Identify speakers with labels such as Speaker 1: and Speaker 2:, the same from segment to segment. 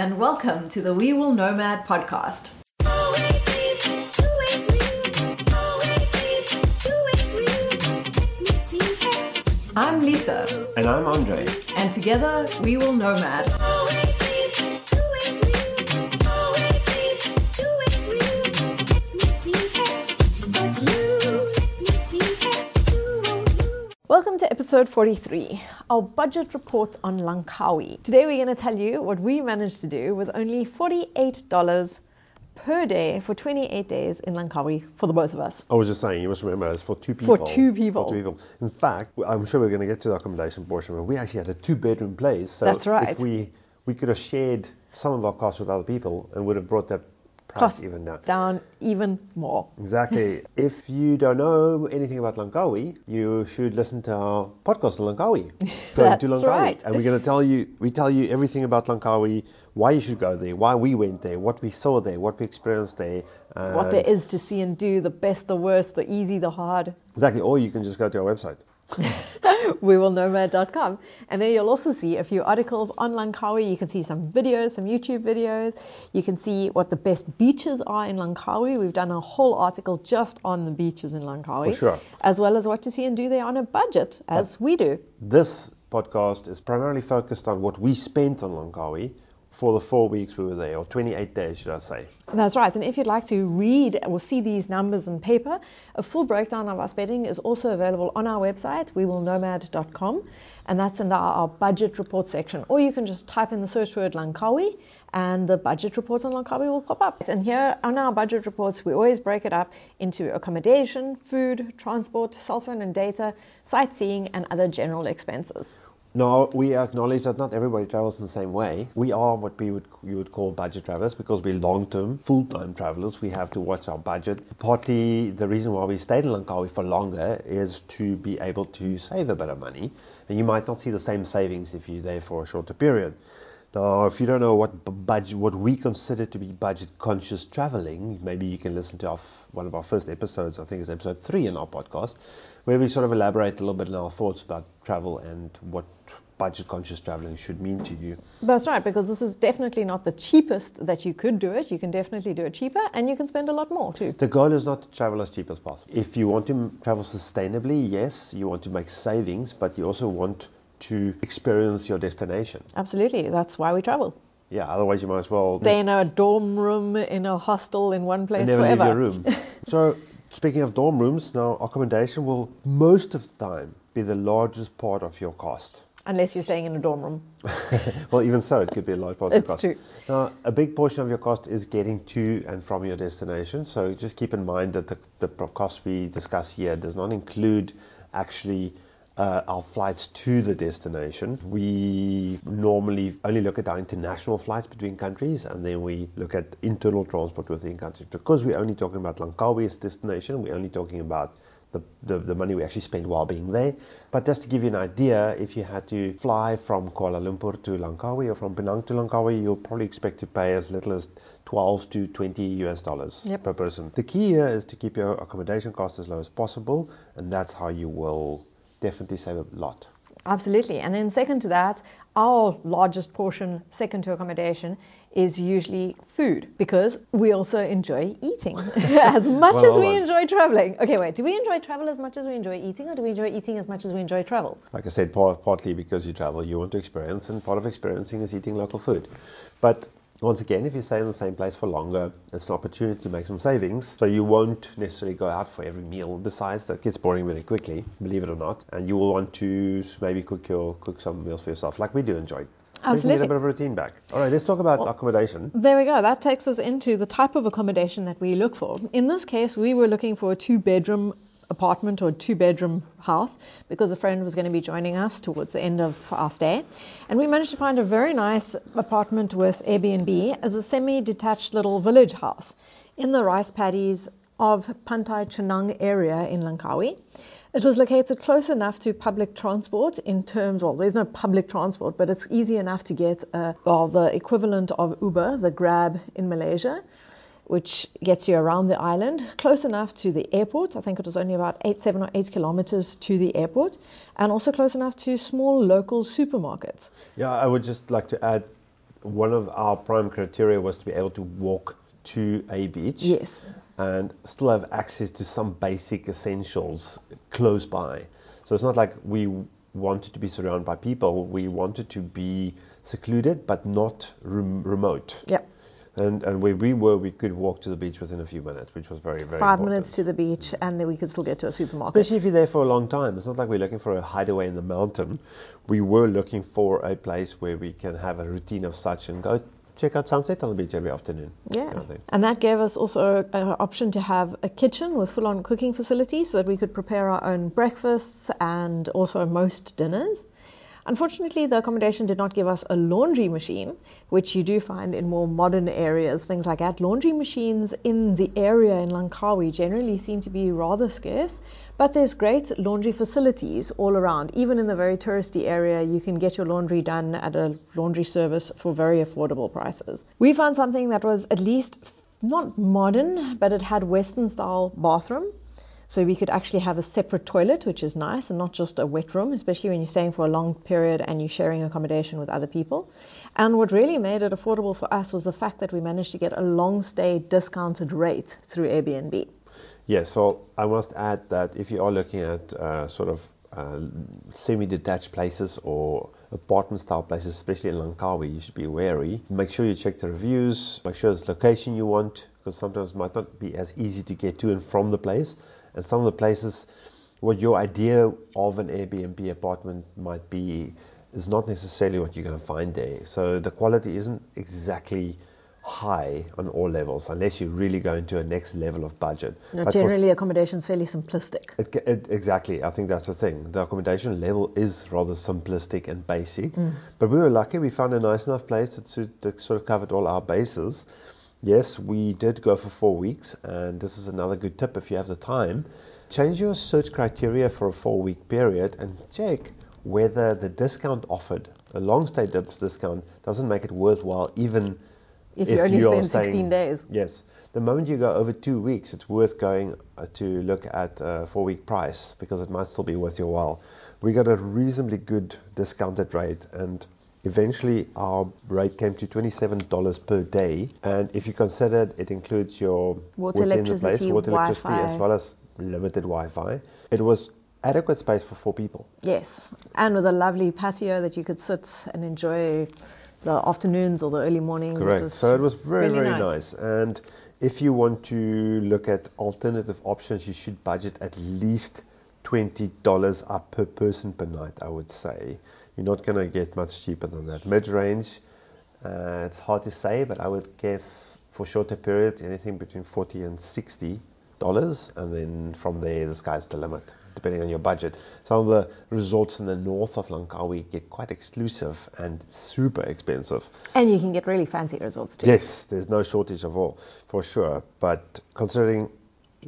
Speaker 1: and welcome to the We Will Nomad podcast. I'm Lisa,
Speaker 2: And I'm Andre.
Speaker 1: and together we will nomad. Welcome to episode 43, our budget report on Langkawi. Today we're going to tell you what we managed to do with only $48 per day for 28 days in Langkawi for the both of us.
Speaker 2: I was just saying, you must remember, it's for two people.
Speaker 1: For two people.
Speaker 2: For two people. In fact, I'm sure we're going to get to the accommodation portion, but we actually had a two-bedroom place. So
Speaker 1: That's right.
Speaker 2: If we we could have shared some of our costs with other people and would have brought that price
Speaker 1: Cost
Speaker 2: even down.
Speaker 1: down even more.
Speaker 2: Exactly. if you don't know anything about Langkawi, you should listen to our podcast on Langkawi. Going
Speaker 1: That's
Speaker 2: to Langkawi.
Speaker 1: right.
Speaker 2: And we're going to tell you, we tell you everything about Langkawi, why you should go there, why we went there, what we saw there, what we experienced there.
Speaker 1: What there is to see and do, the best, the worst, the easy, the hard.
Speaker 2: Exactly. Or you can just go to our website.
Speaker 1: we will nomad.com. And there you'll also see a few articles on Langkawi. You can see some videos, some YouTube videos. You can see what the best beaches are in Langkawi. We've done a whole article just on the beaches in Langkawi.
Speaker 2: For sure.
Speaker 1: As well as what to see and do there on a budget, as we do.
Speaker 2: This podcast is primarily focused on what we spent on Langkawi for the four weeks we were there, or 28 days, should I say.
Speaker 1: That's right. And if you'd like to read or see these numbers in paper, a full breakdown of our spending is also available on our website, wewillnomad.com, and that's in our, our budget report section. Or you can just type in the search word Langkawi and the budget reports on Langkawi will pop up. And here on our budget reports, we always break it up into accommodation, food, transport, cell phone and data, sightseeing, and other general expenses.
Speaker 2: Now, we acknowledge that not everybody travels in the same way. We are what we would you would call budget travelers because we're long-term, full-time travelers. We have to watch our budget. Partly the reason why we stayed in Langkawi for longer is to be able to save a bit of money. And you might not see the same savings if you're there for a shorter period. Now, if you don't know what budget, what we consider to be budget-conscious traveling, maybe you can listen to our, f- one of our first episodes. I think it's episode three in our podcast, where we sort of elaborate a little bit on our thoughts about travel and what budget-conscious traveling should mean to you.
Speaker 1: That's right, because this is definitely not the cheapest that you could do it. You can definitely do it cheaper and you can spend a lot more too.
Speaker 2: The goal is not to travel as cheap as possible. If you want to m- travel sustainably, yes, you want to make savings, but you also want to experience your destination.
Speaker 1: Absolutely, that's why we travel.
Speaker 2: Yeah, otherwise you might as well
Speaker 1: Stay in a dorm room, in a hostel, in one place
Speaker 2: and never
Speaker 1: forever.
Speaker 2: leave your room. so, speaking of dorm rooms, now accommodation will most of the time be the largest part of your cost.
Speaker 1: Unless you're staying in a dorm room.
Speaker 2: well, even so, it could be a large part of
Speaker 1: It's
Speaker 2: your cost.
Speaker 1: true.
Speaker 2: Now, a big portion of your cost is getting to and from your destination. So just keep in mind that the, the cost we discuss here does not include actually uh, our flights to the destination. We normally only look at our international flights between countries, and then we look at internal transport within countries. Because we're only talking about Langkawi as destination, we're only talking about the, the, the money we actually spend while being there. But just to give you an idea, if you had to fly from Kuala Lumpur to Langkawi or from Penang to Langkawi, you'll probably expect to pay as little as 12 to 20 US dollars
Speaker 1: Yep.
Speaker 2: per person. The key here is to keep your accommodation costs as low as possible, and that's how you will definitely save a lot.
Speaker 1: Absolutely. And then, second to that, our largest portion, second to accommodation, is usually food because we also enjoy eating as much
Speaker 2: Well,
Speaker 1: as we
Speaker 2: on.
Speaker 1: enjoy traveling. Okay, wait, do we enjoy travel as much as we enjoy eating, or do we enjoy eating as much as we enjoy travel?
Speaker 2: Like I said, part, partly because you travel, you want to experience, and part of experiencing is eating local food. But once again, if you stay in the same place for longer, it's an opportunity to make some savings. So you won't necessarily go out for every meal. Besides, that gets boring very quickly, believe it or not. And you will want to maybe cook your cook some meals for yourself, like we do enjoy.
Speaker 1: Absolutely.
Speaker 2: get a bit of a routine back. All right, let's talk about accommodation.
Speaker 1: There we go. That takes us into the type of accommodation that we look for. In this case, we were looking for a two bedroom apartment or two bedroom house because a friend was going to be joining us towards the end of our stay. And we managed to find a very nice apartment with Airbnb as a semi detached little village house in the rice paddies of Pantai Chenang area in Langkawi. It was located close enough to public transport in terms, well, there's no public transport, but it's easy enough to get, uh, well, the equivalent of Uber, the Grab in Malaysia, which gets you around the island, close enough to the airport. I think it was only about eight, seven or eight kilometers to the airport, and also close enough to small local supermarkets.
Speaker 2: Yeah, I would just like to add one of our prime criteria was to be able to walk to a beach
Speaker 1: Yes.
Speaker 2: and still have access to some basic essentials close by. So it's not like we wanted to be surrounded by people. We wanted to be secluded but not rem- remote.
Speaker 1: Yep.
Speaker 2: And and where we were, we could walk to the beach within a few minutes, which was very very
Speaker 1: Five
Speaker 2: important.
Speaker 1: minutes to the beach, and then we could still get to a supermarket.
Speaker 2: Especially if you're there for a long time. It's not like we're looking for a hideaway in the mountain. We were looking for a place where we can have a routine of such and go check out sunset on the beach every afternoon.
Speaker 1: Yeah.
Speaker 2: kind of.
Speaker 1: And that gave us also an option to have a kitchen with full on cooking facilities so that we could prepare our own breakfasts and also most dinners. Unfortunately, the accommodation did not give us a laundry machine, which you do find in more modern areas, things like that. Laundry machines in the area in Langkawi generally seem to be rather scarce, but there's great laundry facilities all around. Even in the very touristy area, you can get your laundry done at a laundry service for very affordable prices. We found something that was at least not modern, but it had Western style bathroom. So we could actually have a separate toilet, which is nice, and not just a wet room, especially when you're staying for a long period and you're sharing accommodation with other people. And what really made it affordable for us was the fact that we managed to get a long stay discounted rate through Airbnb.
Speaker 2: Yes, so I must add that if you are looking at uh, sort of uh, semi-detached places or apartment-style places, especially in Langkawi, you should be wary. Make sure you check the reviews. Make sure it's location you want, because sometimes it might not be as easy to get to and from the place. And some of the places, what your idea of an Airbnb apartment might be, is not necessarily what you're going to find there. So the quality isn't exactly high on all levels unless you really go into a next level of budget.
Speaker 1: Know,
Speaker 2: But for
Speaker 1: generally, accommodation is fairly simplistic.
Speaker 2: it, it, exactly. I think that's the thing. The accommodation level is rather simplistic and basic. Mm. But we were lucky. We found a nice enough place that, suit, that sort of covered all our bases. Yes, we did go for four weeks, and this is another good tip if you have the time. Change your search criteria for a four week period and check whether the discount offered, a long stay dips discount, doesn't make it worthwhile even
Speaker 1: If you only spend 16 days.
Speaker 2: Yes. The moment you go over two weeks, it's worth going uh, to look at a four week price because it might still be worth your while. We got a reasonably good discounted rate and eventually our rate came to $27 per day. And if you consider it, it includes your
Speaker 1: Water,
Speaker 2: the place,
Speaker 1: electricity,
Speaker 2: water, electricity, as well as limited Wi Fi. It was adequate space for four people.
Speaker 1: Yes, and with a lovely patio that you could sit and enjoy the afternoons or the early mornings.
Speaker 2: Correct.
Speaker 1: was
Speaker 2: so it was very,
Speaker 1: really
Speaker 2: very
Speaker 1: nice.
Speaker 2: nice. And if you want to look at alternative options, you should budget at least $20 up per person per night, I would say. You're not going to get much cheaper than that. Mid range, uh, it's hard to say, but I would guess for shorter periods, anything between 40 and 60 dollars, and then from there, the sky's the limit, depending on your budget. Some of the resorts in the north of Langkawi get quite exclusive and super expensive.
Speaker 1: And you can get really fancy resorts too.
Speaker 2: Yes, there's no shortage of all, for sure. But considering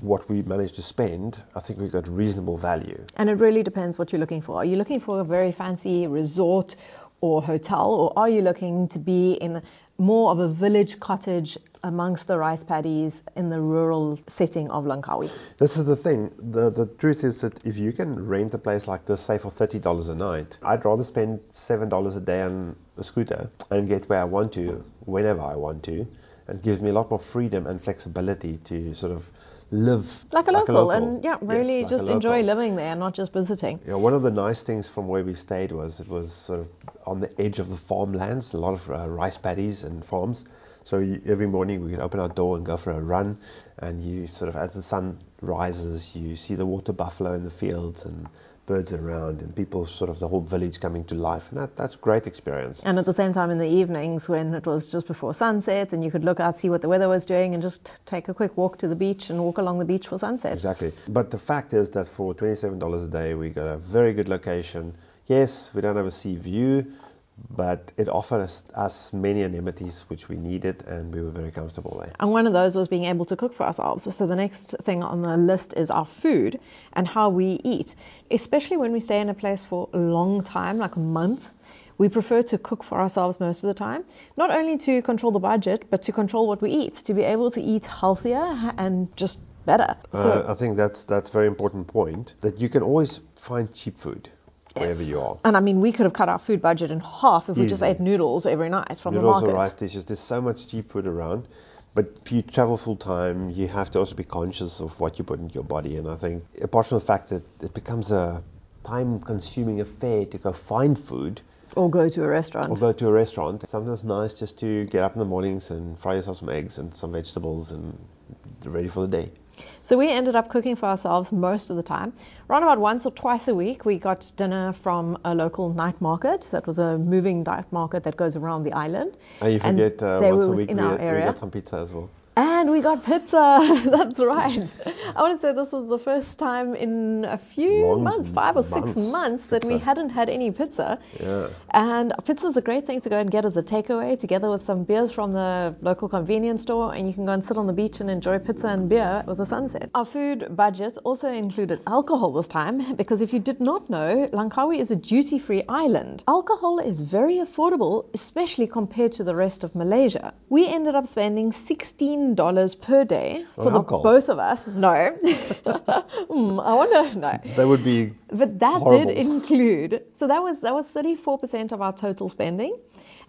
Speaker 2: what we managed to spend, I think we got reasonable value.
Speaker 1: And it really depends what you're looking for. Are you looking for a very fancy resort or hotel, or are you looking to be in more of a village cottage amongst the rice paddies in the rural setting of Langkawi?
Speaker 2: This is the thing. The the truth is that if you can rent a place like this, say for thirty dollars a night, I'd rather spend seven dollars a day on a scooter and get where I want to, whenever I want to. It gives me a lot more freedom and flexibility to sort of live
Speaker 1: Like a local, and yeah,
Speaker 2: Yes,
Speaker 1: really
Speaker 2: like
Speaker 1: just enjoy living there, not just visiting.
Speaker 2: Yeah, one of the nice things from where we stayed was it was sort of on the edge of the farmlands, a lot of uh, rice paddies and farms. So you, every morning we could open our door and go for a run, and you sort of as the sun rises, you see the water buffalo in the fields and birds around, and people sort of the whole village coming to life, and that, that's a great experience.
Speaker 1: And at the same time, in the evenings, when it was just before sunset, and you could look out, see what the weather was doing, and just take a quick walk to the beach and walk along the beach for sunset.
Speaker 2: Exactly. But the fact is that for $27 a day, we got a very good location. Yes, we don't have a sea view, but it offered us, us many amenities which we needed, and we were very comfortable there.
Speaker 1: And one of those was being able to cook for ourselves. So the next thing on the list is our food and how we eat. Especially when we stay in a place for a long time, like a month, we prefer to cook for ourselves most of the time. Not only to control the budget, but to control what we eat, to be able to eat healthier and just better. So
Speaker 2: Uh, I think that's that's a very important point that you can always find cheap food. Wherever
Speaker 1: Yes.
Speaker 2: you are.
Speaker 1: And I mean, we could have cut our food budget in half if we just ate noodles every night from
Speaker 2: Noodles
Speaker 1: the market.
Speaker 2: rice dishes. There's so much cheap food around. But if you travel full time, you have to also be conscious of what you put into your body. And I think, apart from the fact that it becomes a time consuming affair to go find food
Speaker 1: Or go to a restaurant.
Speaker 2: or go to a restaurant, sometimes nice just to get up in the mornings and fry yourself some eggs and some vegetables and ready for the day.
Speaker 1: So we ended up cooking for ourselves most of the time. Around about once or twice a week, we got dinner from a local night market. That was a moving night market that goes around the island.
Speaker 2: And you forget uh, once a week we, we got some pizza as well.
Speaker 1: And we got pizza. That's right. I want to say this was the first time in a few
Speaker 2: Long
Speaker 1: months, five or six
Speaker 2: months,
Speaker 1: months, that we hadn't had any pizza.
Speaker 2: Yeah.
Speaker 1: And pizza is a great thing to go and get as a takeaway, together with some beers from the local convenience store, and you can go and sit on the beach and enjoy pizza and beer with the sunset. Our food budget also included alcohol this time, because if you did not know, Langkawi is a duty-free island. Alcohol is very affordable, especially compared to the rest of Malaysia. We ended up spending $16 per day for the both of us. No, Hmm, I wonder. No,
Speaker 2: That would be
Speaker 1: but that
Speaker 2: Horrible.
Speaker 1: did include so that was that was 34% of our total spending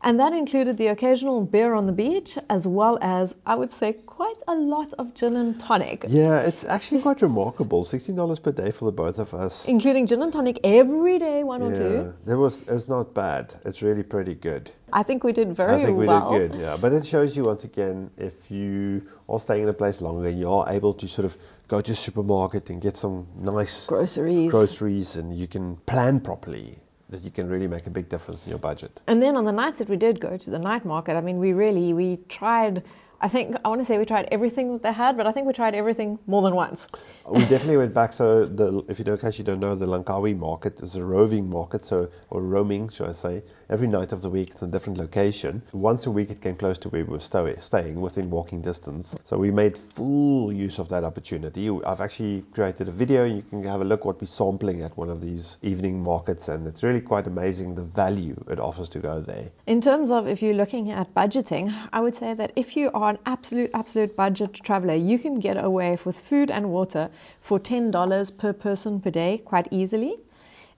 Speaker 1: and that included the occasional beer on the beach as well as I would say quite a lot of gin and tonic
Speaker 2: Yeah, it's actually quite remarkable. Sixteen dollars per day for the both of us.
Speaker 1: including gin and tonic every day one or
Speaker 2: Yeah,
Speaker 1: two
Speaker 2: that was it's not bad. It's really pretty good.
Speaker 1: I think we did very well.
Speaker 2: I think we
Speaker 1: well
Speaker 2: did good, yeah. But it shows you once again if you are staying in a place longer, and you are able to sort of go to a supermarket and get some nice
Speaker 1: groceries
Speaker 2: groceries, and you can plan properly. That you can really make a big difference in your budget.
Speaker 1: and then on the nights that we did go to the night market I mean we really we tried I think I want to say we tried everything that they had but I think we tried everything more than once uh,
Speaker 2: We definitely went back. So, the, if you don't, in case you don't know, the Langkawi market is a roving market, so or roaming, should I say? Every night of the week, it's in a different location. Once a week, it came close to where we were stow- staying, within walking distance. So we made full use of that opportunity. I've actually created a video. You can have a look what we're sampling at one of these evening markets, and it's really quite amazing the value it offers to go there.
Speaker 1: In terms of if you're looking at budgeting, I would say that if you are an absolute, absolute budget traveler, you can get away with food and water for $10 per person per day quite easily.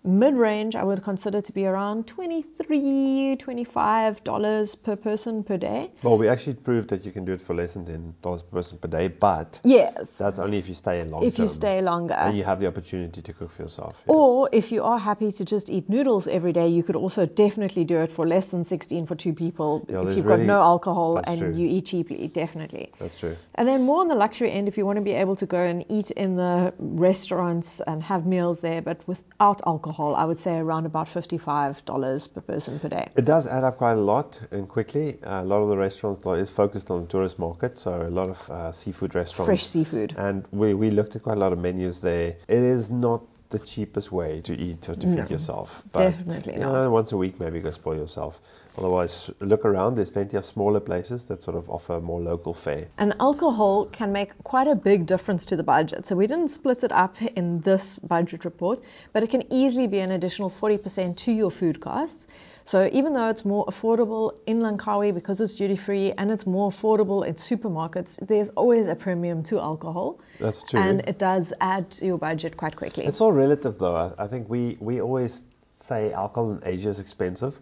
Speaker 1: Mid range, I would consider to be around $23, $25 per person per day.
Speaker 2: Well, we actually proved that you can do it for less than ten dollars per person per day, but
Speaker 1: Yes,
Speaker 2: that's only if you stay in long
Speaker 1: if you stay longer.
Speaker 2: and you have the opportunity to cook for yourself. yes.
Speaker 1: Or if you are happy to just eat noodles every day, you could also definitely do it for less than 16 for two people.
Speaker 2: Yeah,
Speaker 1: if you've
Speaker 2: really-
Speaker 1: got no alcohol and
Speaker 2: true.
Speaker 1: you eat cheaply, definitely.
Speaker 2: That's true.
Speaker 1: And then more on the luxury end, if you want to be able to go and eat in the restaurants and have meals there, but without alcohol, I would say around about $55 per person per day.
Speaker 2: It does add up quite a lot and quickly. Uh, a lot of the restaurants is focused on the tourist market, so a lot of uh, seafood restaurants.
Speaker 1: Fresh seafood.
Speaker 2: And we, we looked at quite a lot of menus there. It is not the cheapest way to eat or to
Speaker 1: No,
Speaker 2: feed yourself. But
Speaker 1: definitely
Speaker 2: you
Speaker 1: not.
Speaker 2: know, once a week, maybe go spoil yourself. Otherwise, look around. There's plenty of smaller places that sort of offer more local fare.
Speaker 1: And alcohol can make quite a big difference to the budget. So we didn't split it up in this budget report, but it can easily be an additional 40% to your food costs. So even though it's more affordable in Langkawi because it's duty free and it's more affordable in supermarkets, there's always a premium to alcohol.
Speaker 2: That's true.
Speaker 1: And it does add to your budget quite quickly.
Speaker 2: It's all relative, though. I, I think we, we always say alcohol in Asia is expensive,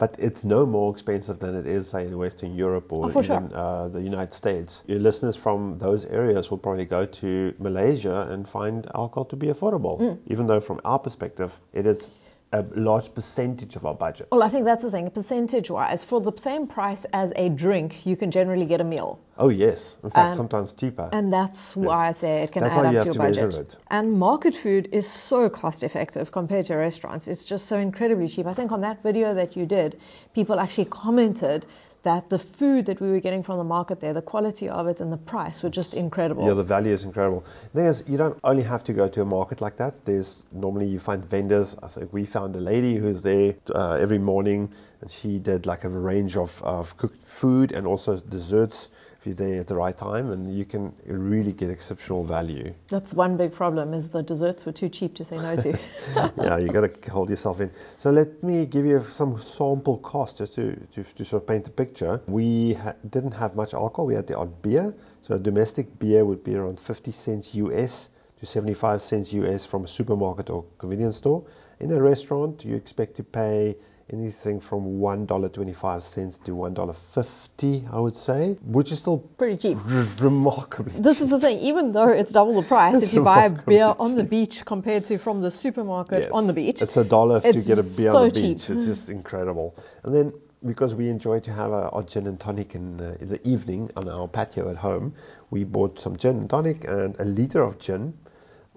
Speaker 2: but it's no more expensive than it is, say, in Western Europe or
Speaker 1: Oh,
Speaker 2: even uh, the United States. Your listeners from those areas will probably go to Malaysia and find alcohol to be affordable,
Speaker 1: Mm.
Speaker 2: even though from our perspective, it is a large percentage of our budget.
Speaker 1: well, I think that's the thing. Percentage wise, for the same price as a drink, you can generally get a meal.
Speaker 2: Oh, yes. In fact,
Speaker 1: Um,
Speaker 2: sometimes cheaper.
Speaker 1: And that's why I say it can
Speaker 2: That's
Speaker 1: add up
Speaker 2: you
Speaker 1: to your
Speaker 2: to measure
Speaker 1: budget.
Speaker 2: it.
Speaker 1: And market food is so cost effective compared to restaurants. It's just so incredibly cheap. I think on that video that you did, people actually commented that the food that we were getting from the market there, the quality of it and the price were just incredible.
Speaker 2: Yeah, the value is incredible. The thing is, you don't only have to go to a market like that. There's normally you find vendors. I think we found a lady who's there uh, every morning, and she did like a range of, of cooked food and also desserts if you're there at the right time, and you can really get exceptional value.
Speaker 1: That's one big problem is the desserts were too cheap to say no to.
Speaker 2: yeah, you got to hold yourself in. So let me give you some sample cost just to, to, to sort of paint a picture. We ha- didn't have much alcohol. We had the odd beer. So a domestic beer would be around 50 cents US to 75 cents US from a supermarket or convenience store. In a restaurant, you expect to pay anything from $1.25 to $1.50, I would say, which is still
Speaker 1: Pretty cheap.
Speaker 2: r- remarkably
Speaker 1: This
Speaker 2: cheap.
Speaker 1: is the thing, even though it's double the price if you buy a beer on the beach compared to from the supermarket
Speaker 2: Yes.
Speaker 1: on the beach.
Speaker 2: It's a dollar to get a beer
Speaker 1: so
Speaker 2: on the
Speaker 1: cheap.
Speaker 2: beach. It's just incredible. And then because we enjoy to have a, our gin and tonic in the, in the evening on our patio at home, we bought some gin and tonic and a liter of gin.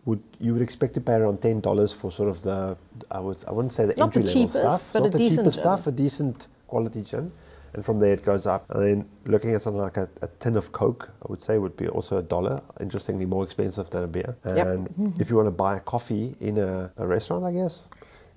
Speaker 2: Would you would expect to pay around ten dollars for sort of the I would I wouldn't say the
Speaker 1: Not the
Speaker 2: entry level
Speaker 1: cheapest,
Speaker 2: stuff,
Speaker 1: but
Speaker 2: not
Speaker 1: a
Speaker 2: the
Speaker 1: decent
Speaker 2: cheapest
Speaker 1: gin.
Speaker 2: stuff, a decent quality gin. And from there it goes up. And then looking at something like a, a tin of Coke, I would say would be also a dollar. Interestingly, more expensive than a beer.
Speaker 1: Yep.
Speaker 2: And mm-hmm. if you want to buy a coffee in a, a restaurant, I guess,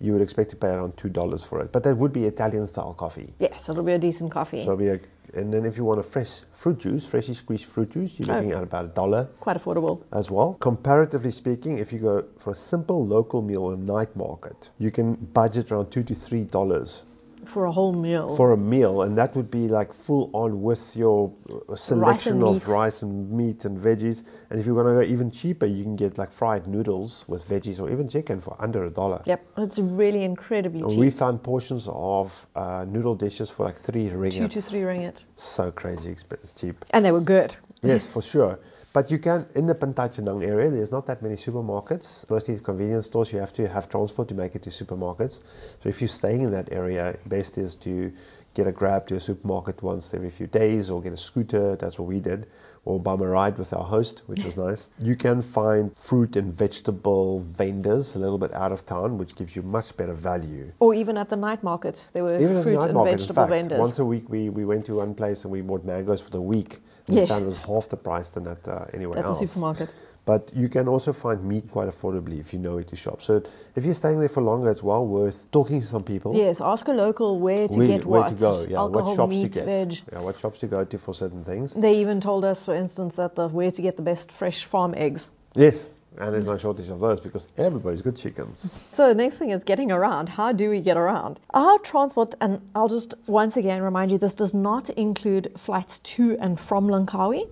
Speaker 2: you would expect to pay around two dollars for it. But that would be Italian style coffee.
Speaker 1: Yes, it'll be a decent coffee.
Speaker 2: So it'll be a, and then if you want a fresh fruit juice, freshly squeezed fruit juice, you're
Speaker 1: Oh.
Speaker 2: looking at about a dollar
Speaker 1: Quite affordable.
Speaker 2: as well. Comparatively speaking, if you go for a simple local meal or night market, you can budget around two to three dollars
Speaker 1: For a whole meal.
Speaker 2: for a meal, and that would be like full on with your uh, selection of
Speaker 1: meat.
Speaker 2: rice and meat and veggies. And if you want to go even cheaper, you can get like fried noodles with veggies or even chicken for under a dollar.
Speaker 1: Yep, it's really incredibly
Speaker 2: And
Speaker 1: cheap.
Speaker 2: We found portions of uh, noodle dishes for like three ringgits.
Speaker 1: Two to three ringgit.
Speaker 2: So crazy expensive, cheap.
Speaker 1: And they were good.
Speaker 2: Yes, for sure. But you can, in the Pantai area, there's not that many supermarkets. Mostly convenience stores, you have to have transport to make it to supermarkets. So if you're staying in that area, best is to get a grab to a supermarket once every few days or get a scooter. That's what we did. Or bum a ride with our host, which was nice. You can find fruit and vegetable vendors a little bit out of town, which gives you much better value.
Speaker 1: Or even at the night market, there were
Speaker 2: Even the
Speaker 1: fruit
Speaker 2: night
Speaker 1: and
Speaker 2: market, in
Speaker 1: vegetable
Speaker 2: fact,
Speaker 1: vendors.
Speaker 2: once a week we, we went to one place and we bought mangoes for the week. We
Speaker 1: Yeah.
Speaker 2: found it was half the price than at uh, anywhere
Speaker 1: at the supermarket.
Speaker 2: But you can also find meat quite affordably if you know where to shop. So if you're staying there for longer, it's well worth talking to some people.
Speaker 1: Yes, ask a local where to
Speaker 2: where,
Speaker 1: get
Speaker 2: where
Speaker 1: what.
Speaker 2: to go, yeah,
Speaker 1: Alcohol,
Speaker 2: what shops
Speaker 1: meat,
Speaker 2: to get,
Speaker 1: veg.
Speaker 2: yeah, what shops to go to for certain things.
Speaker 1: They even told us, for instance, that the where to get the best fresh farm eggs.
Speaker 2: Yes, and there's no shortage of those because everybody's got chickens.
Speaker 1: So the next thing is getting around. How do we get around? Our transport, and I'll just once again remind you, this does not include flights to and from Langkawi,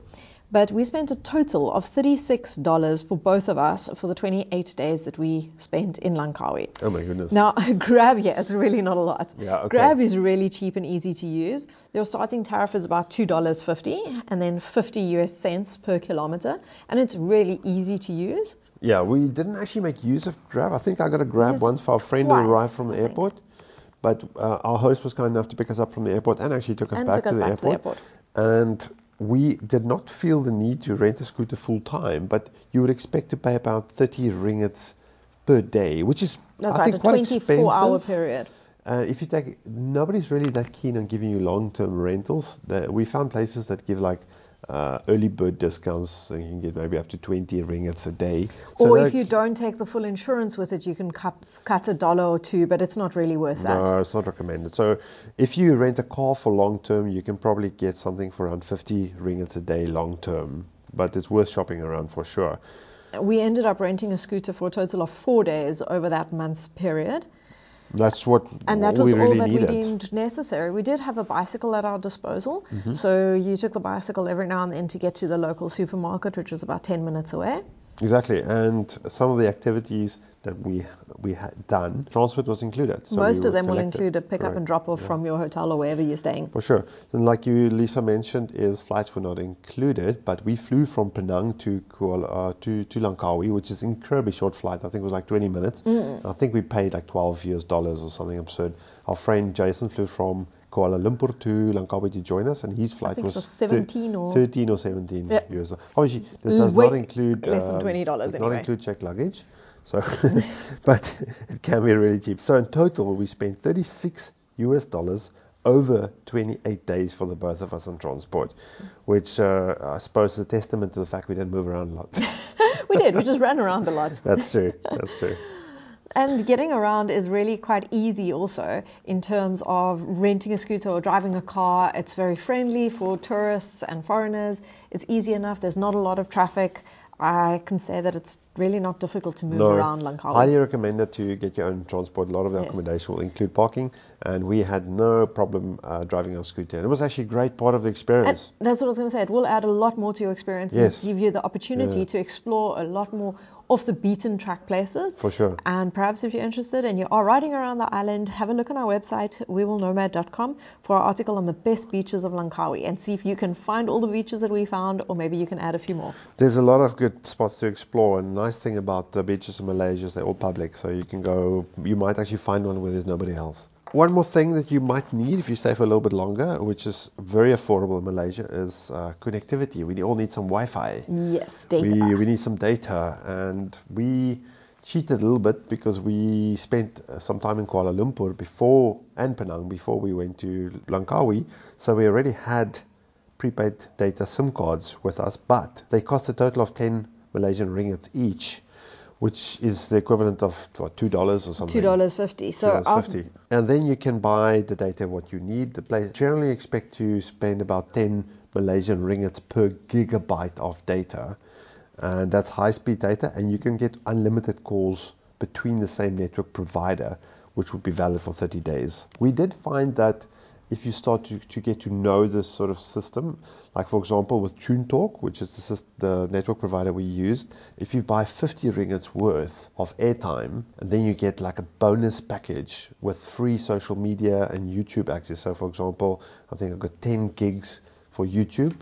Speaker 1: but we spent a total of $36 for both of us for the 28 days that we spent in Langkawi.
Speaker 2: Oh my goodness.
Speaker 1: Now, Grab, yeah, it's really not a lot.
Speaker 2: Yeah, okay.
Speaker 1: Grab is really cheap and easy to use. Their starting tariff is about $2.50 and then 50 US cents per kilometer, and it's really easy to use.
Speaker 2: Yeah, we didn't actually make use of Grab. I think I got a Grab
Speaker 1: Yes,
Speaker 2: once for a friend who
Speaker 1: twice,
Speaker 2: arrived from the airport. But uh, our host was kind enough to pick us up from the airport and actually took us
Speaker 1: And
Speaker 2: back,
Speaker 1: took
Speaker 2: to,
Speaker 1: us
Speaker 2: the
Speaker 1: back to the
Speaker 2: airport. And we did not feel the need to rent a scooter full time, but you would expect to pay about 30 ringgits per day, which is
Speaker 1: That's
Speaker 2: I
Speaker 1: right,
Speaker 2: think
Speaker 1: a
Speaker 2: quite
Speaker 1: 24 hour
Speaker 2: expensive.
Speaker 1: period.
Speaker 2: Uh, if you take, nobody's really that keen on giving you long-term rentals. The, we found places that give like uh, early bird discounts, you can get maybe up to 20 ringgits a day. So
Speaker 1: or if you don't take the full insurance with it, you can cut, cut a dollar or two, but it's not really worth that.
Speaker 2: No, it's not recommended. So if you rent a car for long term, you can probably get something for around 50 ringgits a day long term. But it's worth shopping around for sure.
Speaker 1: We ended up renting a scooter for a total of four days over that month's period.
Speaker 2: That's what
Speaker 1: And that was
Speaker 2: really
Speaker 1: all that
Speaker 2: needed.
Speaker 1: we deemed necessary. We did have a bicycle at our disposal,
Speaker 2: Mm-hmm.
Speaker 1: so you took the bicycle every now and then to get to the local supermarket, which was about 10 minutes away.
Speaker 2: Exactly, and some of the activities that we we had done, transport was included. So we
Speaker 1: Most of them will include a pick up
Speaker 2: Correct.
Speaker 1: and drop off
Speaker 2: Yeah.
Speaker 1: from your hotel or wherever you're staying.
Speaker 2: For sure. And like you, Lisa mentioned, is flights were not included, but we flew from Penang to Kuala, uh, to to Langkawi, which is incredibly short flight. I think it was like 20 minutes.
Speaker 1: Mm.
Speaker 2: I think we paid like 12 US dollars or something absurd. Our friend Jason flew from Kuala Lumpur to Langkawi to join us, and his flight was,
Speaker 1: was
Speaker 2: thir-
Speaker 1: 17 or-
Speaker 2: 13 or 17
Speaker 1: Yeah.
Speaker 2: US. dollars. Obviously, this does
Speaker 1: way
Speaker 2: not include
Speaker 1: less than
Speaker 2: um,
Speaker 1: $20
Speaker 2: does not include checked luggage. So, but it can be really cheap. So in total, we spent 36 US dollars over 28 days for the both of us on transport, which uh, I suppose is a testament to the fact we didn't move around a lot.
Speaker 1: we did, we just ran around a lot.
Speaker 2: That's true. That's true.
Speaker 1: And getting around is really quite easy also in terms of renting a scooter or driving a car. It's very friendly for tourists and foreigners. It's easy enough. There's not a lot of traffic. I can say that it's really not difficult to move
Speaker 2: No,
Speaker 1: around Langkawi.
Speaker 2: highly recommended to get your own transport. A lot of the
Speaker 1: Yes.
Speaker 2: accommodation will include parking, and we had no problem uh, driving our scooter. And it was actually a great part of the
Speaker 1: And
Speaker 2: experience.
Speaker 1: that's what I was going to say. It will add a lot more to your experience
Speaker 2: Yes.
Speaker 1: and give you the opportunity
Speaker 2: Yeah.
Speaker 1: to explore a lot more off the beaten track places.
Speaker 2: For sure.
Speaker 1: And perhaps if you're interested and you are riding around the island, have a look on our website, wewillnomad.com, for our article on the best beaches of Langkawi and see if you can find all the beaches that we found or maybe you can add a few more.
Speaker 2: There's a lot of good spots to explore, and the nice thing about the beaches in Malaysia is they're all public, so you can go, you might actually find one where there's nobody else. One more thing that you might need if you stay for a little bit longer, which is very affordable in Malaysia, is uh, connectivity. We all need some Wi-Fi.
Speaker 1: Yes, data.
Speaker 2: We, we need some data, and we cheated a little bit because we spent uh, some time in Kuala Lumpur before and Penang before we went to Langkawi, so we already had prepaid data SIM cards with us, but they cost a total of 10 Malaysian ringgits each which is the equivalent of what, two dollars or something.
Speaker 1: Two dollars fifty. So
Speaker 2: fifty, and then you can buy the data what you need. The place generally expect to spend about ten Malaysian ringgits per gigabyte of data, and that's high-speed data, and you can get unlimited calls between the same network provider, which would be valid for 30 days. We did find that if you start to, to get to know this sort of system, like for example with TuneTalk, which is the, the network provider we used, if you buy 50 ringgits worth of airtime, and then you get like a bonus package with free social media and YouTube access. So for example, I think I've got 10 gigs for YouTube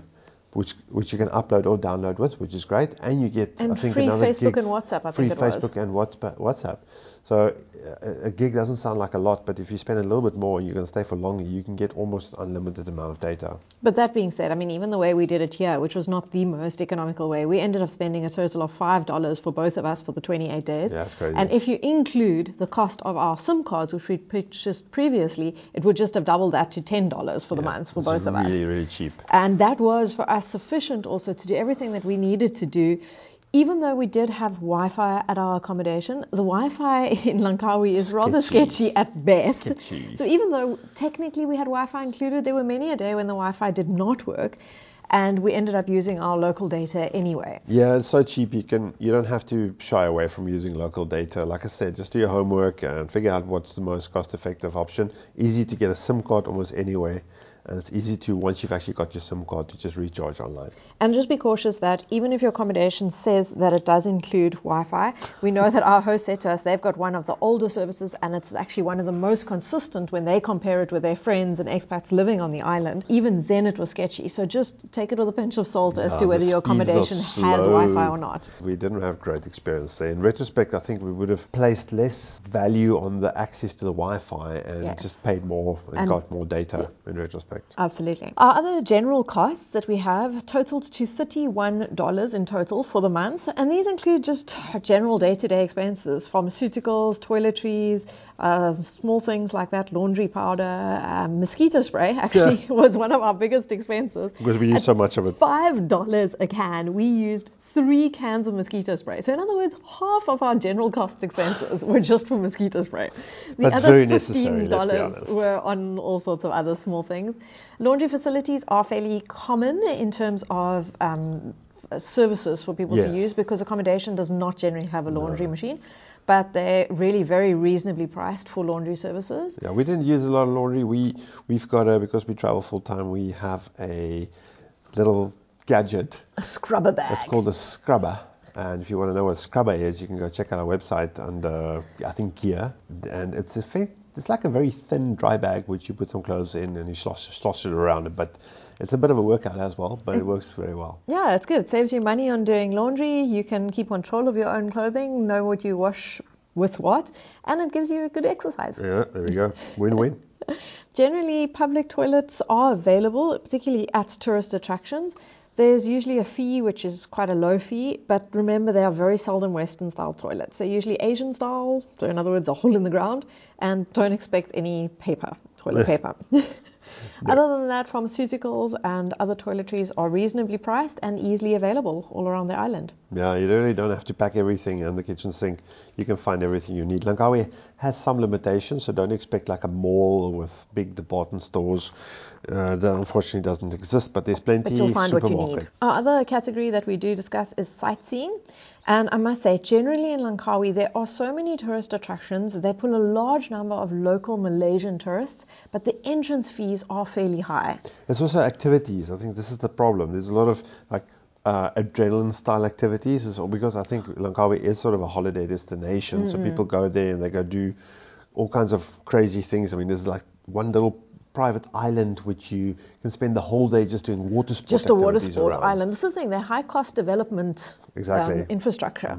Speaker 2: which which you can upload or download with, which is great, and you get
Speaker 1: and
Speaker 2: I think
Speaker 1: free
Speaker 2: another
Speaker 1: Facebook
Speaker 2: gig,
Speaker 1: and WhatsApp. I
Speaker 2: free
Speaker 1: think
Speaker 2: Facebook and WhatsApp. So a, a gig doesn't sound like a lot, but if you spend a little bit more and you're going to stay for longer, you can get almost unlimited amount of data.
Speaker 1: But that being said, I mean, even the way we did it here, which was not the most economical way, we ended up spending a total of five dollars for both of us for the 28 days.
Speaker 2: Yeah, that's crazy.
Speaker 1: And if you include the cost of our SIM cards, which we purchased previously, it would just have doubled that to ten dollars for the
Speaker 2: yeah,
Speaker 1: month for both
Speaker 2: really,
Speaker 1: of us.
Speaker 2: Really, really cheap.
Speaker 1: And that was for us sufficient also to do everything that we needed to do even though we did have Wi-Fi at our accommodation, the Wi-Fi in Langkawi is sketchy. rather sketchy at best.
Speaker 2: Sketchy.
Speaker 1: So even though technically we had Wi-Fi included, there were many a day when the Wi-Fi did not work, and we ended up using our local data anyway.
Speaker 2: Yeah, it's so cheap. You can you don't have to shy away from using local data. Like I said, just do your homework and figure out what's the most cost-effective option. Easy to get a SIM card almost anywhere and it's easy to once you've actually got your SIM card to just recharge online.
Speaker 1: And just be cautious that even if your accommodation says that it does include Wi-Fi, we know that our host said to us they've got one of the older services and it's actually one of the most consistent when they compare it with their friends and expats living on the island. Even then it was sketchy. So just take it with a pinch of salt as to whether your accommodation has Wi-Fi or not.
Speaker 2: We didn't have great experience there. In retrospect, I think we would have placed less value on the access to the Wi-Fi and yes. just paid more and, and got more data in retrospect.
Speaker 1: Absolutely. Our other general costs that we have totaled to $31 in total for the month, and these include just general day to day expenses pharmaceuticals, toiletries, uh, small things like that, laundry powder, um, mosquito spray actually yeah. was one of our biggest expenses.
Speaker 2: Because we use so much of it.
Speaker 1: $5 a can. We used three cans of mosquito spray. So in other words, half of our general cost expenses were just for mosquito spray.
Speaker 2: The That's
Speaker 1: other
Speaker 2: very
Speaker 1: $15 were on all sorts of other small things. Laundry facilities are fairly common in terms of um, services for people
Speaker 2: yes.
Speaker 1: to use because accommodation does not generally have a laundry no. machine but they're really very reasonably priced for laundry services.
Speaker 2: Yeah, we didn't use a lot of laundry. We we've got a because we travel full time. We have a little gadget.
Speaker 1: A scrubber bag.
Speaker 2: It's called a scrubber. And if you want to know what a scrubber is, you can go check out our website under, I think, gear. And it's a it's like a very thin dry bag which you put some clothes in and you slosh, slosh it around it. But it's a bit of a workout as well, but it works very well.
Speaker 1: Yeah, it's good. It saves you money on doing laundry. You can keep control of your own clothing, know what you wash with what, and it gives you a good exercise.
Speaker 2: Yeah, there we go. Win win.
Speaker 1: Generally, public toilets are available, particularly at tourist attractions. There's usually a fee, which is quite a low fee, but remember they are very seldom Western style toilets. They're usually Asian style, so in other words, a hole in the ground, and don't expect any paper, toilet paper. Other than that, pharmaceuticals and other toiletries are reasonably priced and easily available all around the island.
Speaker 2: Yeah, you really don't have to pack everything in the kitchen sink. You can find everything you need. Langkawi has some limitations, so don't expect like a mall with big department stores. Uh, that unfortunately doesn't exist, but there's plenty.
Speaker 1: But you'll find what you need. Our other category that we do discuss is sightseeing. And I must say, generally in Langkawi, there are so many tourist attractions. They pull a large number of local Malaysian tourists, but the entrance fees are fairly high.
Speaker 2: There's also activities. I think this is the problem. There's a lot of like uh, adrenaline style activities, is because I think Langkawi is sort of a holiday destination. So people go there and they go do all kinds of crazy things. I mean, there's like one little private island which you can spend the whole day just doing water sports.
Speaker 1: Just a water sport
Speaker 2: around.
Speaker 1: island. This is the thing, they're high cost development
Speaker 2: Exactly.
Speaker 1: um, infrastructure.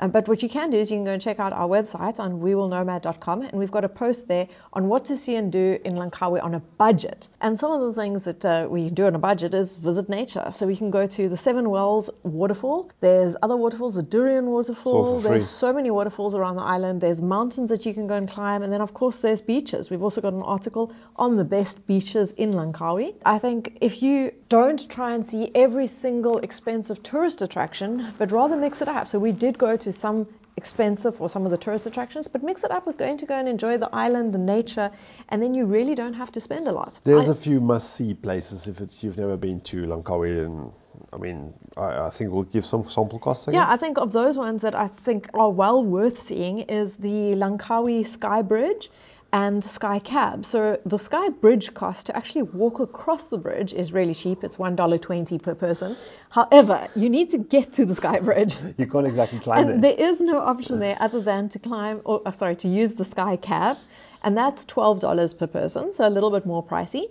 Speaker 1: Uh, but what you can do is you can go and check out our website on wewillnomad.com and we've got a post there on what to see and do in Langkawi on a budget. And some of the things that uh, we do on a budget is visit nature. So we can go to the Seven Wells waterfall. There's other waterfalls, the Durian waterfall. There's so many waterfalls around the island. There's mountains that you can go and climb. And then, of course, there's beaches. We've also got an article on the best beaches in Langkawi. I think if you don't try and see every single expensive tourist attraction, but rather mix it up. So we did go to some expensive or some of the tourist attractions, but mix it up with going to go and enjoy the island, the nature, and then you really don't have to spend a lot.
Speaker 2: There's
Speaker 1: I-
Speaker 2: a few must-see places if it's you've never been to Langkawi, and I mean, I, I think we'll give some sample costs. I
Speaker 1: Yeah,
Speaker 2: guess.
Speaker 1: I think of those ones that I think are well worth seeing is the Langkawi Sky Bridge and the Sky Cab. So the Sky Bridge cost to actually walk across the bridge is really cheap. It's one dollar twenty per person. However, you need to get to the Sky Bridge.
Speaker 2: you can't exactly climb
Speaker 1: And
Speaker 2: there.
Speaker 1: there is no option there other than to climb, or uh, sorry, to use the Sky Cab, and that's twelve dollars per person, so a little bit more pricey.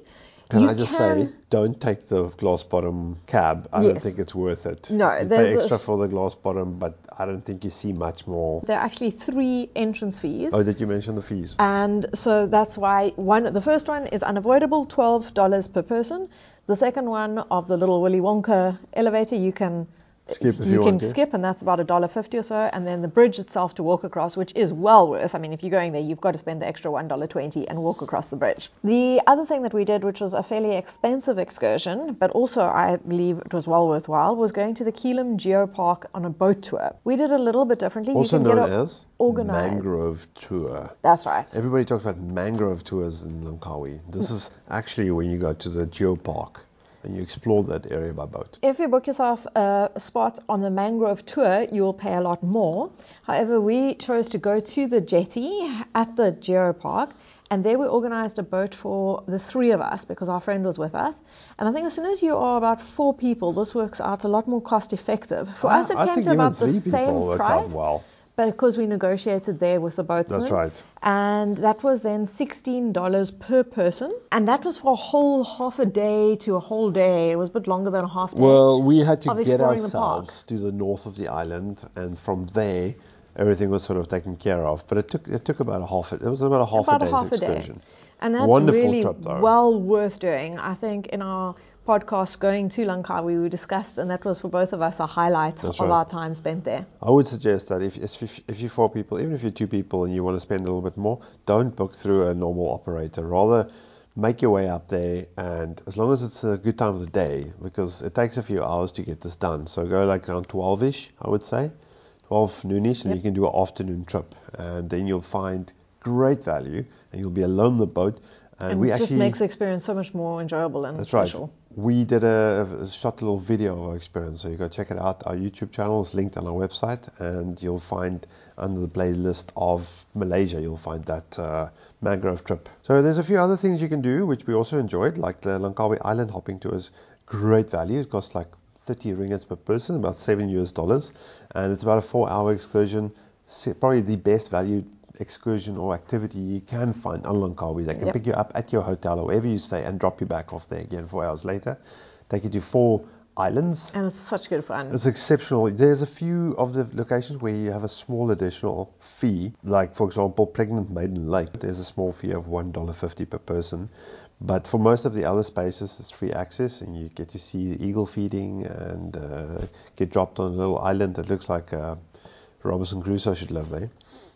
Speaker 2: Can
Speaker 1: You
Speaker 2: I just
Speaker 1: can-
Speaker 2: say, don't take the glass bottom cab. I don't think it's worth it.
Speaker 1: No,
Speaker 2: you
Speaker 1: there's
Speaker 2: pay
Speaker 1: a-
Speaker 2: extra for the glass bottom, but I don't think you see much more.
Speaker 1: there are actually three entrance fees.
Speaker 2: Oh, did you mention the fees?
Speaker 1: And so that's why one the first one is unavoidable, twelve dollars per person. The second one of the little Willy Wonka elevator you can
Speaker 2: Skip if
Speaker 1: you
Speaker 2: you
Speaker 1: can skip and that's about a dollar fifty or so. And then the bridge itself to walk across, which is well worth. I mean if you're going there you've got to spend the extra one dollar twenty and walk across the bridge. The other thing that we did, which was a fairly expensive excursion, but also I believe it was well worthwhile, was going to the Kilim Geopark on a boat tour. We did a little bit differently.
Speaker 2: Also
Speaker 1: you can
Speaker 2: known
Speaker 1: get a,
Speaker 2: as
Speaker 1: organized.
Speaker 2: mangrove tour.
Speaker 1: That's right.
Speaker 2: Everybody talks about mangrove tours in Langkawi. This is actually when you go to the geopark and you explore that area by boat.
Speaker 1: If you book yourself a spot on the mangrove tour, you will pay a lot more. However, we chose to go to the jetty at the Geopark, and there we organized a boat for the three of us because our friend was with us. And I think as soon as you are about four people, this works out a lot more cost effective. For ah, us, it
Speaker 2: I
Speaker 1: came to about the same price.
Speaker 2: well.
Speaker 1: But because we negotiated there with the boatsman.
Speaker 2: That's right.
Speaker 1: And that was then $16 per person. And that was for a whole half a day to a whole day. It was a bit longer than a half day.
Speaker 2: Well, we had to
Speaker 1: of
Speaker 2: get
Speaker 1: exploring the
Speaker 2: ourselves to the north of the island, and from there, everything was sort of taken care of. But it took it took about a half. It was about a half
Speaker 1: about
Speaker 2: a
Speaker 1: a
Speaker 2: day's
Speaker 1: half a day. And that's
Speaker 2: Wonderful
Speaker 1: really
Speaker 2: trip,
Speaker 1: well worth doing. I think in our podcast going to Langkawi, we discussed, and that was for both of us a highlight
Speaker 2: That's
Speaker 1: of
Speaker 2: right.
Speaker 1: our time spent there.
Speaker 2: I would suggest that if, if if you're four people, even if you're two people and you want to spend a little bit more, don't book through a normal operator. Rather, make your way up there, and as long as it's a good time of the day, because it takes a few hours to get this done. So go like around 12ish, I would say, 12 noonish, and
Speaker 1: Yep.
Speaker 2: you can do an afternoon trip, and then you'll find great value, and you'll be alone on the boat. And,
Speaker 1: And
Speaker 2: we
Speaker 1: it just makes the experience so much more enjoyable and
Speaker 2: that's right. We did a, a shot a little video of our experience, so you go check it out. Our YouTube channel is linked on our website, and you'll find under the playlist of Malaysia, you'll find that uh, mangrove trip. So there's a few other things you can do, which we also enjoyed, like the Langkawi Island hopping tour is great value. It costs like 30 ringgits per person, about seven US dollars, and it's about a four-hour excursion. Probably the best value excursion or activity you can find on Langkawi. They can
Speaker 1: Yep.
Speaker 2: pick you up at your hotel or wherever you stay and drop you back off there again four hours later. Take you to four islands.
Speaker 1: And it's such good fun.
Speaker 2: It's exceptional. There's a few of the locations where you have a small additional fee, like for example, Pregnant Maiden Lake. There's a small fee of one dollar fifty per person, but for most of the other spaces, it's free access, and you get to see the eagle feeding and uh, get dropped on a little island that looks like uh, Robinson Crusoe should live there.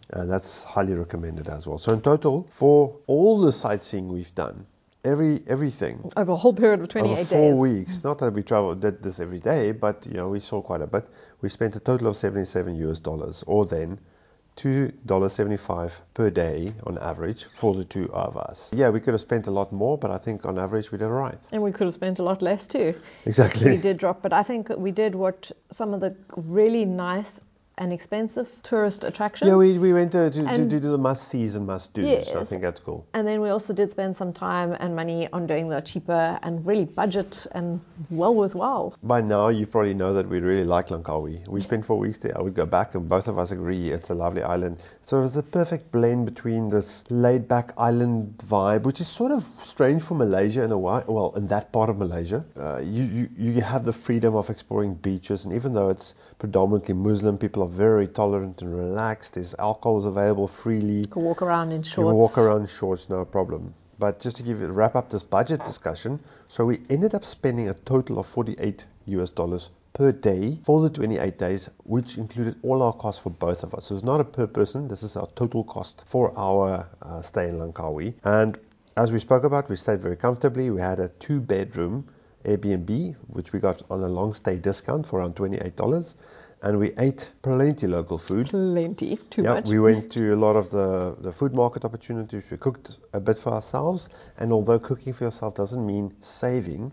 Speaker 2: And that's highly recommended as well. So in total, for all the sightseeing we've done, every everything
Speaker 1: Over a whole period of 28
Speaker 2: over four
Speaker 1: days.
Speaker 2: weeks. Not that we traveled did this every day, but you know we saw quite a bit. We spent a total of 77 US dollars, or then two dollars 75 per day on average for the two of us. Yeah, we could have spent a lot more, but I think on average we did all right.
Speaker 1: And we could have spent a lot less too.
Speaker 2: Exactly.
Speaker 1: We did drop, but I think we did what some of the really nice an expensive tourist attraction.
Speaker 2: Yeah, we, we went to,
Speaker 1: And-
Speaker 2: to do the must sees and must do's. I
Speaker 1: Yes.
Speaker 2: think that's cool.
Speaker 1: And then we also did spend some time and money on doing the cheaper and really budget and well worthwhile.
Speaker 2: By now, you probably know that we really like Langkawi. We spent four weeks there. I would go back, and both of us agree it's a lovely island. So it's a perfect blend between this laid back island vibe, which is sort of strange for Malaysia in a way. Well, in that part of Malaysia, uh, you, you, you have the freedom of exploring beaches, and even though it's predominantly Muslim, people are very tolerant and relaxed. There's alcohol is available freely.
Speaker 1: You can walk around in shorts.
Speaker 2: You can walk around in shorts, no problem. But just to give you wrap up this budget discussion, so we ended up spending a total of 48 US dollars per day for the 28 days, which included all our costs for both of us. So it's not a per person. This is our total cost for our uh, stay in Langkawi. And as we spoke about, we stayed very comfortably. We had a two-bedroom Airbnb, which we got on a long stay discount for around $28, and we ate plenty local food.
Speaker 1: Plenty, too
Speaker 2: Yeah,
Speaker 1: much.
Speaker 2: we went to a lot of the, the food market opportunities. We cooked a bit for ourselves, and although cooking for yourself doesn't mean saving,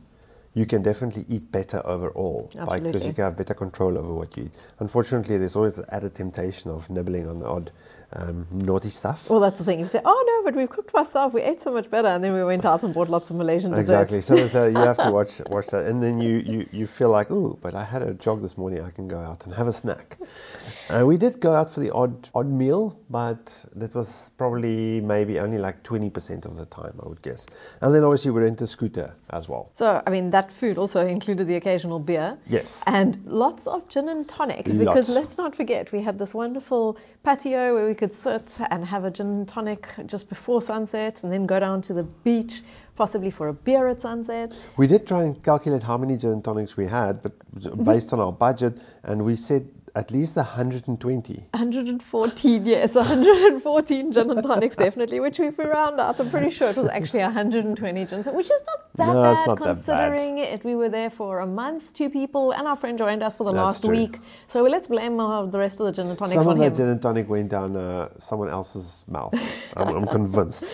Speaker 2: you can definitely eat better overall by- because you can have better control over what you eat. Unfortunately, there's always the added temptation of nibbling on the odd um, naughty stuff.
Speaker 1: Well, that's the thing. You say, oh no, but we've cooked ourselves. We ate so much better. And then we went out and bought lots of Malaysian desserts.
Speaker 2: Exactly. So, a, you have to watch watch that, and then you, you, you feel like, oh, but I had a jog this morning. I can go out and have a snack. Uh, we did go out for the odd odd meal, but that was probably maybe only like 20% of the time, I would guess. And then obviously we rent a scooter as well.
Speaker 1: So, I mean, that food also included the occasional beer.
Speaker 2: Yes.
Speaker 1: And lots of gin and tonic. Because
Speaker 2: Lots.
Speaker 1: let's not forget, we had this wonderful patio where we could sit and have a gin and tonic just before sunset and then go down to the beach, possibly for a beer at sunset.
Speaker 2: We did try and calculate how many gin and tonics we had, but mm-hmm. based on our budget, and we said at least 120.
Speaker 1: 114, yes, 114 gin and tonics definitely, which if we round out, I'm pretty sure it was actually 120 gins, which is not that
Speaker 2: No,
Speaker 1: bad
Speaker 2: not that bad.
Speaker 1: considering it. We were there for a month, two people, and our friend joined us for the
Speaker 2: That's
Speaker 1: last
Speaker 2: true.
Speaker 1: week. So let's blame uh, the rest of the gin and tonics
Speaker 2: Some
Speaker 1: on
Speaker 2: of that
Speaker 1: him.
Speaker 2: gin and tonic went down uh, someone else's mouth. I'm, I'm convinced.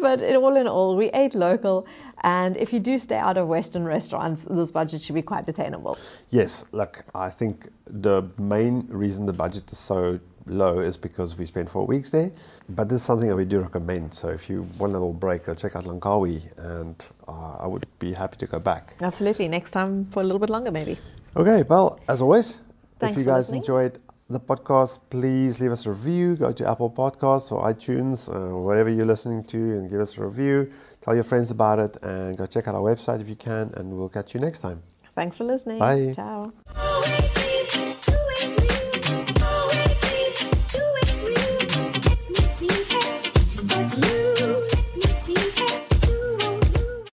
Speaker 1: But it, all in all, we ate local, and if you do stay out of Western restaurants, this budget should be quite attainable.
Speaker 2: Yes, look, I think the main reason the budget is so low is because we spent four weeks there. But this is something that we do recommend. So if you want a little break, go check out Langkawi, and uh, I would be happy to go back.
Speaker 1: Absolutely. Next time for a little bit longer, maybe.
Speaker 2: Okay, well, as always,
Speaker 1: Thanks
Speaker 2: if you guys
Speaker 1: listening.
Speaker 2: enjoyed the podcast, please leave us a review. Go to Apple Podcasts or iTunes, uh, wherever you're listening to, and give us a review. Tell your friends about it, and go check out our website if you can, and we'll catch you next time.
Speaker 1: Thanks for listening.
Speaker 2: Bye.
Speaker 1: Ciao.